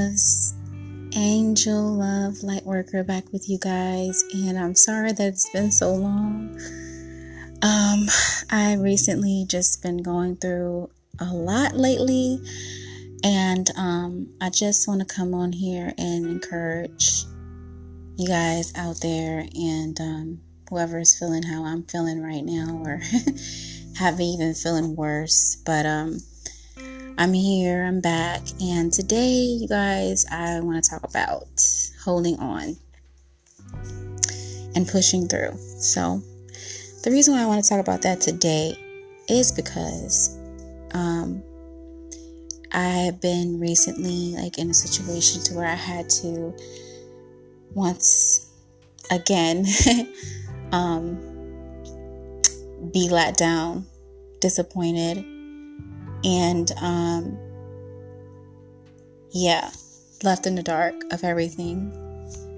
loves. Angel Love Lightworker back with you guys, and I'm sorry that it's been so long. Um, I recently just been going through a lot lately, and um, I just want to come on here and encourage you guys out there and um, whoever is feeling how I'm feeling right now, or have even feeling worse. But um, I'm here, I'm back, and today, you guys, I want to talk about holding on and pushing through. So, the reason why I want to talk about that today is because um, I have been recently like in a situation to where I had to once again um, be let down, disappointed and um, yeah, left in the dark of everything.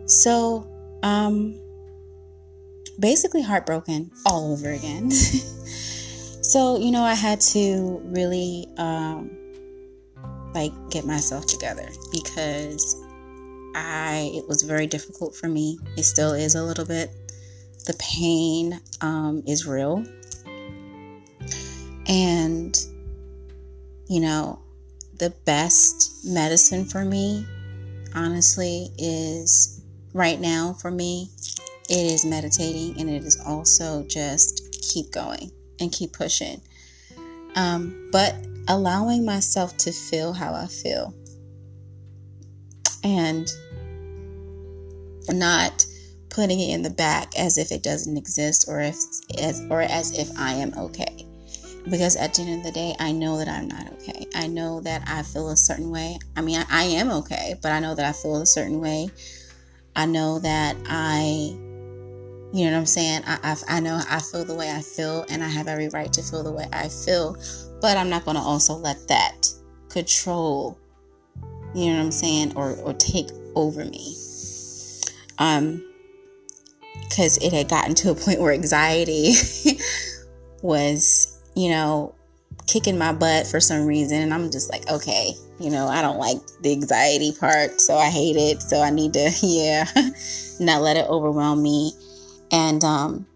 So, um, basically heartbroken all over again. so, you know, I had to really um, like get myself together because I it was very difficult for me. It still is a little bit. The pain um, is real. And you know, the best medicine for me, honestly, is right now for me, it is meditating and it is also just keep going and keep pushing. Um, but allowing myself to feel how I feel and not putting it in the back as if it doesn't exist or if as or as if I am okay because at the end of the day, I know that I'm not okay. I know that I feel a certain way. I mean, I, I am okay, but I know that I feel a certain way. I know that I, you know what I'm saying? I, I, I know I feel the way I feel, and I have every right to feel the way I feel, but I'm not going to also let that control, you know what I'm saying, or, or take over me. Um, because it had gotten to a point where anxiety was you know, kicking my butt for some reason. And I'm just like, okay, you know, I don't like the anxiety part. So I hate it. So I need to, yeah, not let it overwhelm me. And um,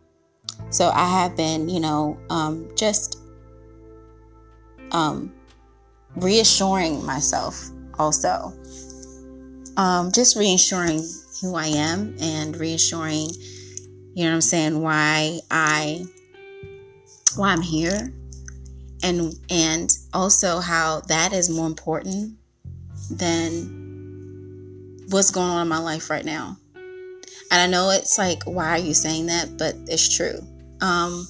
so I have been, you know, um, just um, reassuring myself also. Um, just reassuring who I am and reassuring, you know what I'm saying, why I why I'm here and and also how that is more important than what's going on in my life right now. And I know it's like, why are you saying that? But it's true. Um,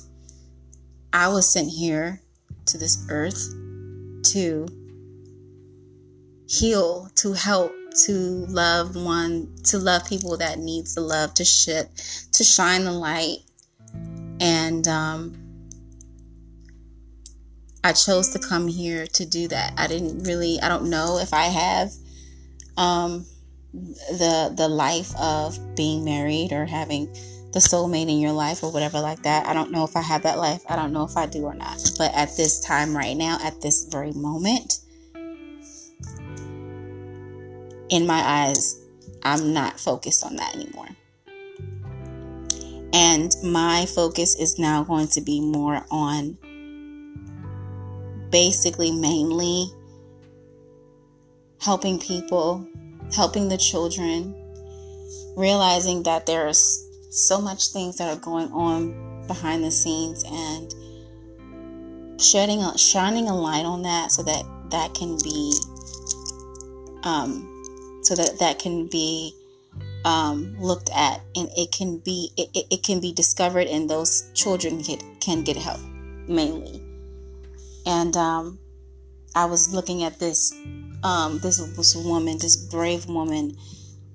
I was sent here to this earth to heal, to help, to love one, to love people that needs the love, to shit, to shine the light, and um, I chose to come here to do that. I didn't really, I don't know if I have um, the the life of being married or having the soulmate in your life or whatever like that. I don't know if I have that life. I don't know if I do or not. But at this time right now, at this very moment, in my eyes, I'm not focused on that anymore. And my focus is now going to be more on basically mainly helping people, helping the children, realizing that there's so much things that are going on behind the scenes and shedding a, shining a light on that so that that can be um, so that that can be um, looked at and it can be it, it, can be discovered and those children can, can get help mainly and um, I was looking at this um, this was a woman, this brave woman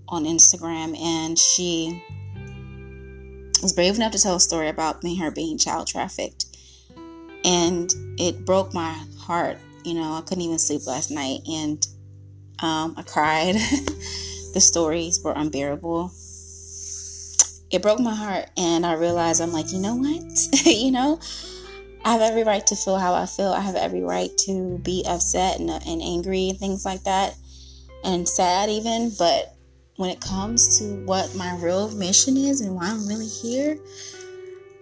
on Instagram, and she was brave enough to tell a story about me, her being child trafficked, and it broke my heart. You know, I couldn't even sleep last night, and um, I cried. the stories were unbearable. It broke my heart, and I realized I'm like, you know what, you know I have every right to feel how I feel. I have every right to be upset and, and angry and things like that. and sad even, but when it comes to what my real mission is and why I'm really here,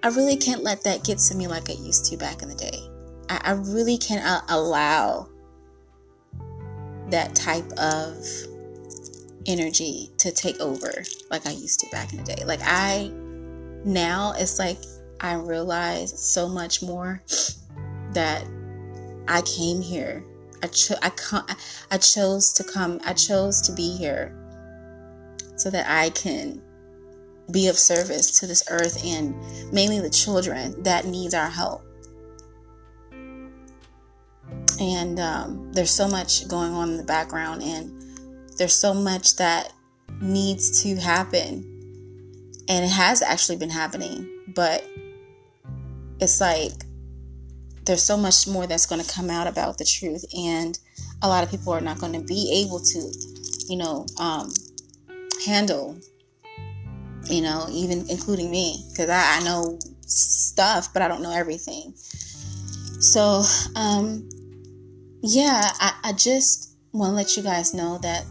I really can't let that get to me like I used to back in the day. I, I really can't uh, allow that type of energy to take over like I used to back in the day. Like I now it's like I realize so much more that I came here. I cho- I, com- I chose to come. I chose to be here so that I can be of service to this earth and mainly the children that needs our help. And um, there's so much going on in the background, and there's so much that needs to happen. And it has actually been happening, but it's like there's so much more that's going to come out about the truth, and a lot of people are not going to be able to, you know, um, handle, you know, even including me, because I, I know stuff, but I don't know everything. So, um, yeah, I, I just want to let you guys know that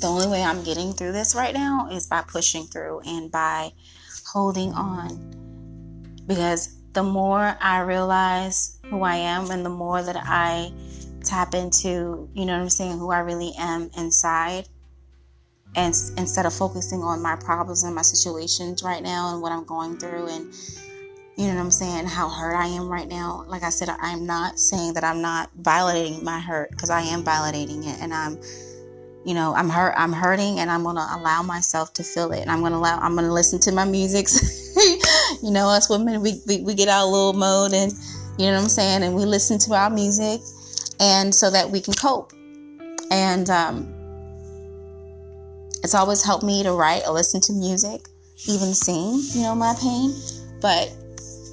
the only way I'm getting through this right now is by pushing through and by holding on. Because the more I realize who I am and the more that I tap into, you know what I'm saying, who I really am inside, and instead of focusing on my problems and my situations right now and what I'm going through and you know what I'm saying, how hurt I am right now. Like I said, I'm not saying that I'm not validating my hurt because I am validating it and I'm you know, I'm hurt I'm hurting and I'm to allow myself to feel it and I'm to allow I'm to listen to my music. you know, us women we, we we get our little mode and you know what I'm saying and we listen to our music and so that we can cope. And um it's always helped me to write or listen to music, even sing, you know, my pain. But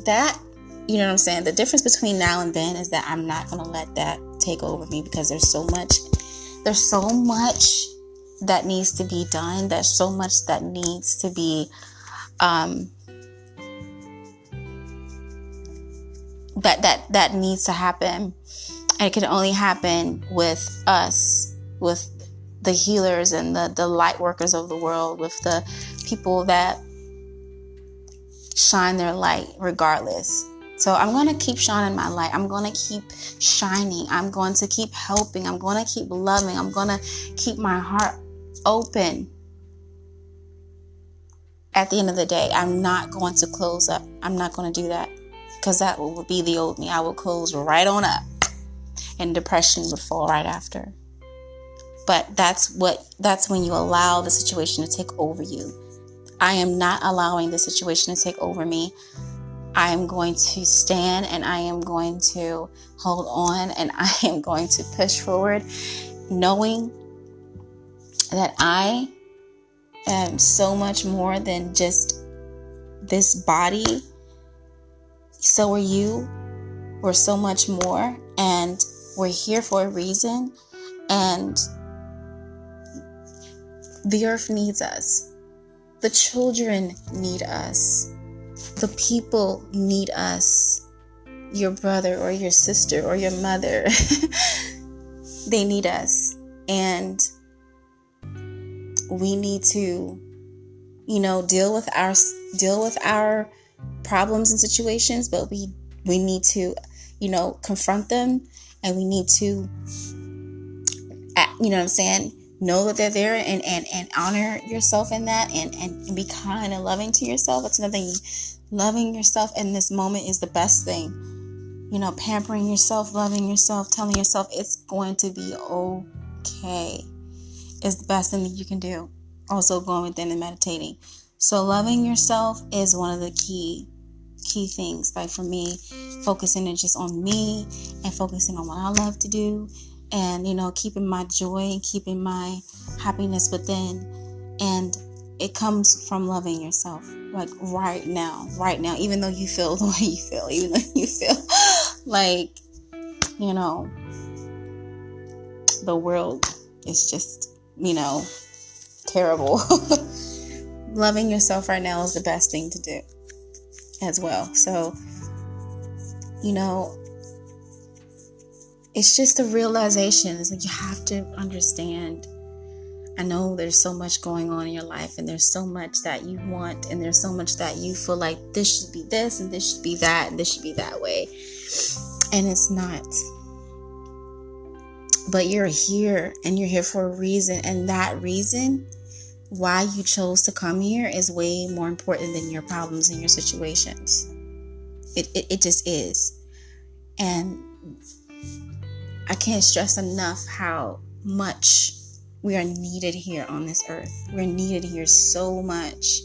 that, you know what I'm saying? The difference between now and then is that I'm not going to let that take over me because there's so much, there's so much that needs to be done. There's so much that needs to be, um, that that that needs to happen. And it can only happen with us, with the healers and the, the light workers of the world, with the people that shine their light regardless. So I'm going to keep shining my light. I'm going to keep shining. I'm going to keep helping. I'm going to keep loving. I'm going to keep my heart open. At the end of the day, I'm not going to close up. I'm not going to do that because that will be the old me. I will close right on up and depression would fall right after. But that's what that's when you allow the situation to take over you. I am not allowing the situation to take over me. I am going to stand and I am going to hold on and I am going to push forward, knowing that I am so much more than just this body. So are you. We're so much more, and we're here for a reason. And the earth needs us. The children need us. The people need us. Your brother or your sister or your mother. they need us. And we need to you know deal with our deal with our problems and situations but we we need to you know confront them and we need to uh, you know what i'm saying know that they're there and, and, and honor yourself in that and, and, be kind and loving to yourself. It's another thing. Loving yourself in this moment is the best thing. You know, pampering yourself, loving yourself, telling yourself it's going to be okay is the best thing that you can do. Also going within and meditating. So loving yourself is one of the key key things. Like for me, focusing just on me and focusing on what I love to do and you know keeping my joy and keeping my happiness within and it comes from loving yourself like right now right now even though you feel the way you feel even though you feel like you know the world is just you know terrible loving yourself right now is the best thing to do as well so you know it's just a realization. It's like you have to understand I know there's so much going on in your life, and there's so much that you want, and there's so much that you feel like this should be this, and this should be that, and this should be that way. And it's not. But you're here, and you're here for a reason, and that reason why you chose to come here is way more important than your problems and your situations. It, it, it just is. And I can't stress enough how much we are needed here on this earth. We're needed here so much.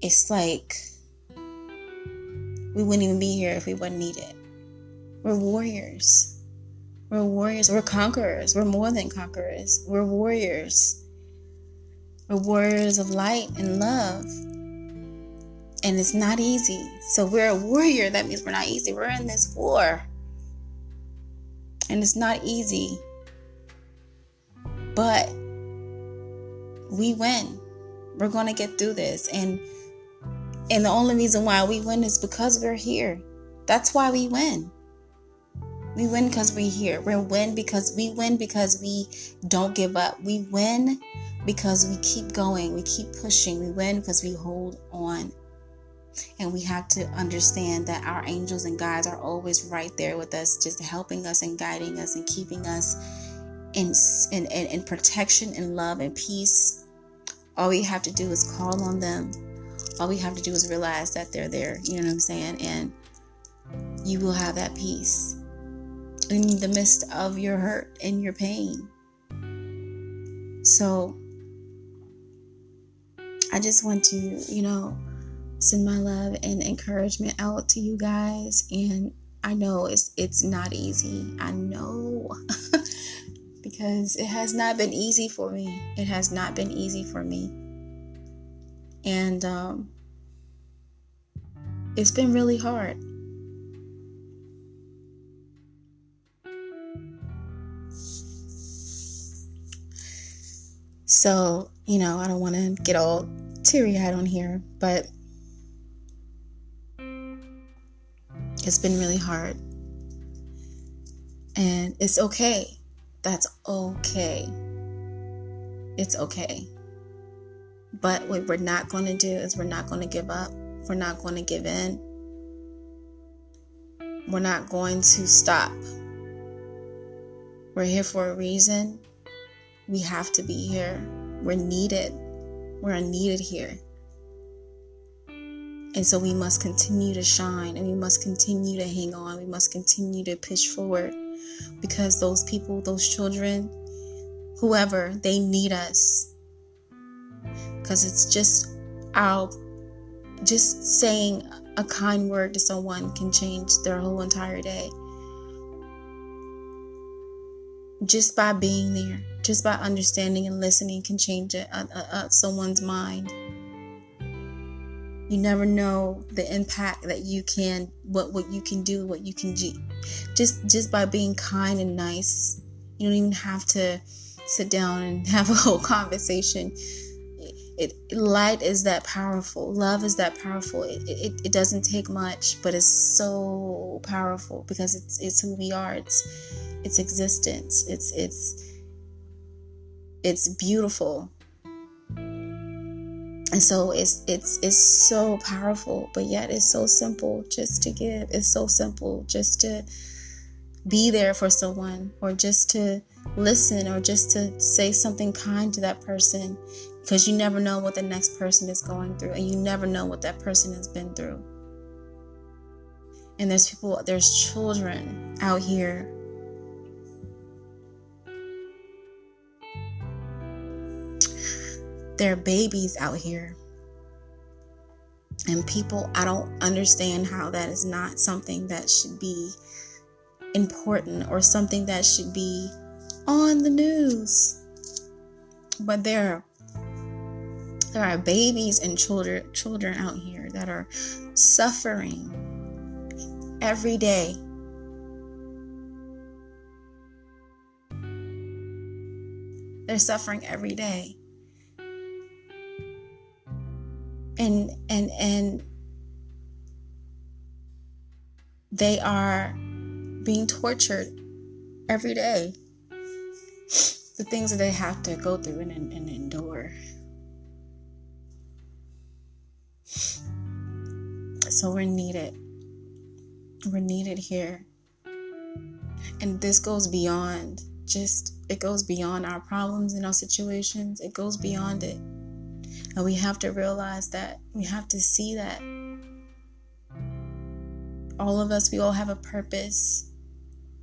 It's like we wouldn't even be here if we weren't needed. We're warriors. We're warriors. We're conquerors. We're more than conquerors. We're warriors. We're warriors of light and love. And it's not easy. So we're a warrior. That means we're not easy. We're in this war. And it's not easy. But we win. We're going to get through this. And and the only reason why we win is because we're here. That's why we win. We win because we're here. We win because we win because we don't give up. We win because we keep going. We keep pushing. We win because we hold on. And we have to understand that our angels and guides are always right there with us, just helping us and guiding us and keeping us in, in, in, in protection and love and peace. All we have to do is call on them. All we have to do is realize that they're there. You know what I'm saying? And you will have that peace in the midst of your hurt and your pain. So, I just want to, you know, send my love and encouragement out to you guys. And I know it's it's not easy. I know. because it has not been easy for me. It has not been easy for me. And um, it's been really hard. So, you know, I don't want to get all teary eyed on here, but it's been really hard. And it's okay that's okay. It's okay. But what we're not going to do is we're not going to give up. We're not going to give in. We're not going to stop. We're here for a reason. We have to be here. We're needed. We're needed here. And so we must continue to shine and we must continue to hang on. We must continue to push forward because those people, those children, whoever, they need us. Because it's just our, just saying a kind word to someone can change their whole entire day. Just by being there, just by understanding and listening can change a, a, a, someone's mind. You never know the impact that you can what what you can do what you can do just just by being kind and nice. You don't even have to sit down and have a whole conversation. It, light is that powerful. Love is that powerful. It, it, it doesn't take much but it's so powerful because it's it's who we are. It's it's existence. It's it's it's beautiful. And so it's it's it's so powerful but yet it's so simple just to give. It's so simple just to be there for someone or just to listen or just to say something kind to that person because you never know what the next person is going through and you never know what that person has been through. And there's people there's children out here There are babies out here. And people, I don't understand how that is not something that should be important or something that should be on the news. But there there are babies and children children out here that are suffering every day. They're suffering every day. And and and they are being tortured every day. the things that they have to go through and, and endure. So we're needed. We're needed here. And this goes beyond just, it goes beyond our problems and our situations. It goes beyond it. And we have to realize that. We have to see that. All of us, we all have a purpose.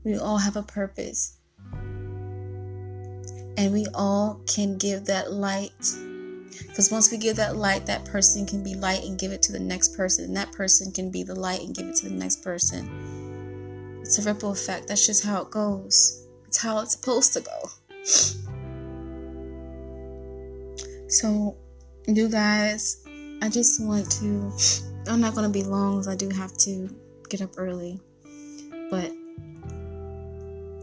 We all have a purpose. And we all can give that light because once we give that light, that person can be light and give it to the next person. And that person can be the light and give it to the next person. It's a ripple effect. That's just how it goes. It's how it's supposed to go. So, you guys, I just want to. I'm not to be long I do have to get up early. But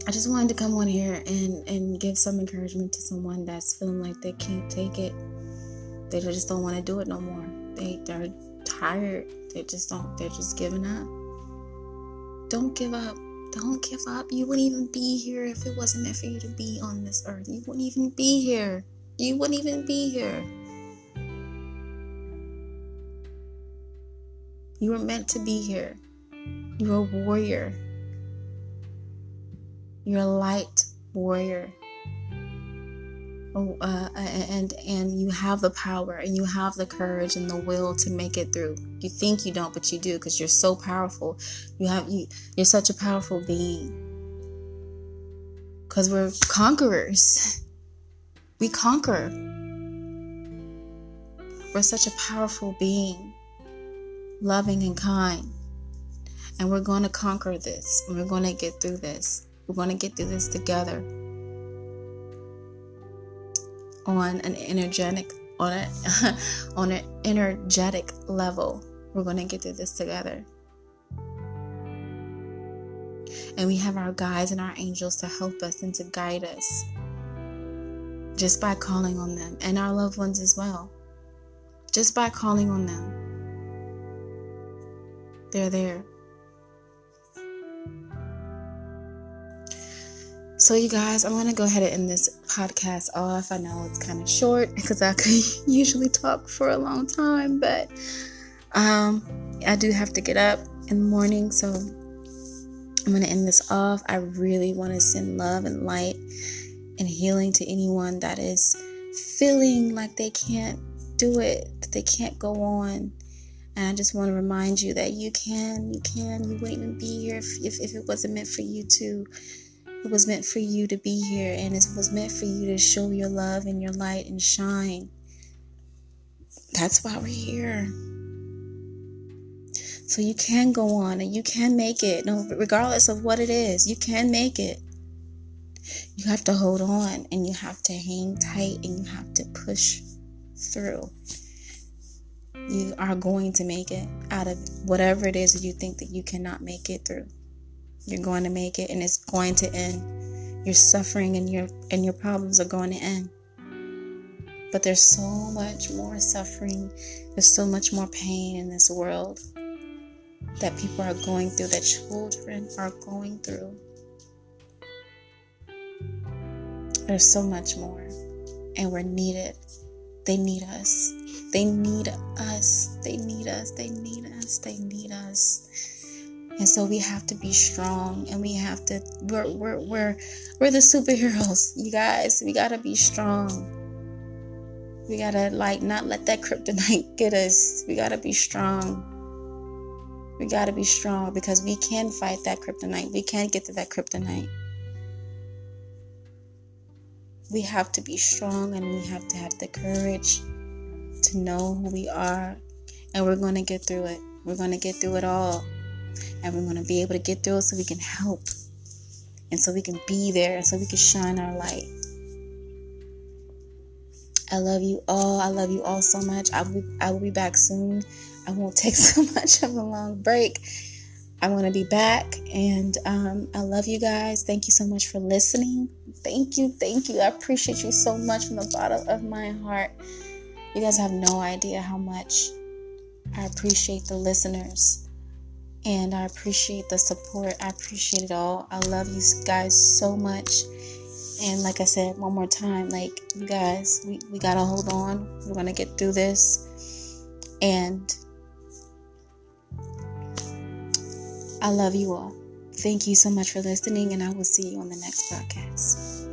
I just wanted to come on here and, and give some encouragement to someone that's feeling like they can't take it they just don't want to do it no more. They they're tired. They just don't. They're just giving up. Don't give up. Don't give up. You wouldn't even be here if it wasn't meant for you to be on this earth. You wouldn't even be here. You wouldn't even be here. You were meant to be here. You're a warrior. You're a light warrior. Oh, uh, and and you have the power and you have the courage and the will to make it through. You think you don't, but you do because you're so powerful. You have you you're such a powerful being. Because we're conquerors. We conquer. We're such a powerful being, loving and kind. And we're going to conquer this. We're going to get through this. We're going to get through this together on an energetic on a on an energetic level. We're going to get through this together. And we have our guides and our angels to help us and to guide us just by calling on them and our loved ones as well. Just by calling on them. They're there. So, you guys, I'm going to go ahead and end this podcast off. I know it's kind of short because I could usually talk for a long time, but um, I do have to get up in the morning. So, I'm going to end this off. I really want to send love and light and healing to anyone that is feeling like they can't do it, that they can't go on. And I just want to remind you that you can, you can, you wouldn't even be here if, if, if it wasn't meant for you to it was meant for you to be here, and it was meant for you to show your love and your light and shine. That's why we're here. So you can go on and you can make it. No, regardless of what it is, you can make it. You have to hold on and you have to hang tight and you have to push through. You are going to make it out of whatever it is that you think that you cannot make it through. You're going to make it and it's going to end. Your suffering and your and your problems are going to end. But there's so much more suffering. There's so much more pain in this world that people are going through, that children are going through. There's so much more. And we're needed. They need us. They need us. They need us. They need us. They need us. And so we have to be strong and we have to we're we're we're we're the superheroes, you guys. We gotta be strong. We gotta like not let that kryptonite get us. We gotta be strong. We gotta be strong because we can fight that kryptonite. We can get to that kryptonite. We have to be strong and we have to have the courage to know who we are. And we're gonna get through it. We're gonna get through it all and we're going to be able to get through it so we can help and so we can be there and so we can shine our light. I love you all. I love you all so much. I will, I will be back soon. I won't take so much of a long break. I want to be back and um, I love you guys. Thank you so much for listening. Thank you. Thank you. I appreciate you so much from the bottom of my heart. You guys have no idea how much I appreciate the listeners and I appreciate the support. I appreciate it all. I love you guys so much. And like I said, one more time, like you guys, we, we gotta hold on. We're gonna get through this. And I love you all. Thank you so much for listening, and I will see you on the next podcast.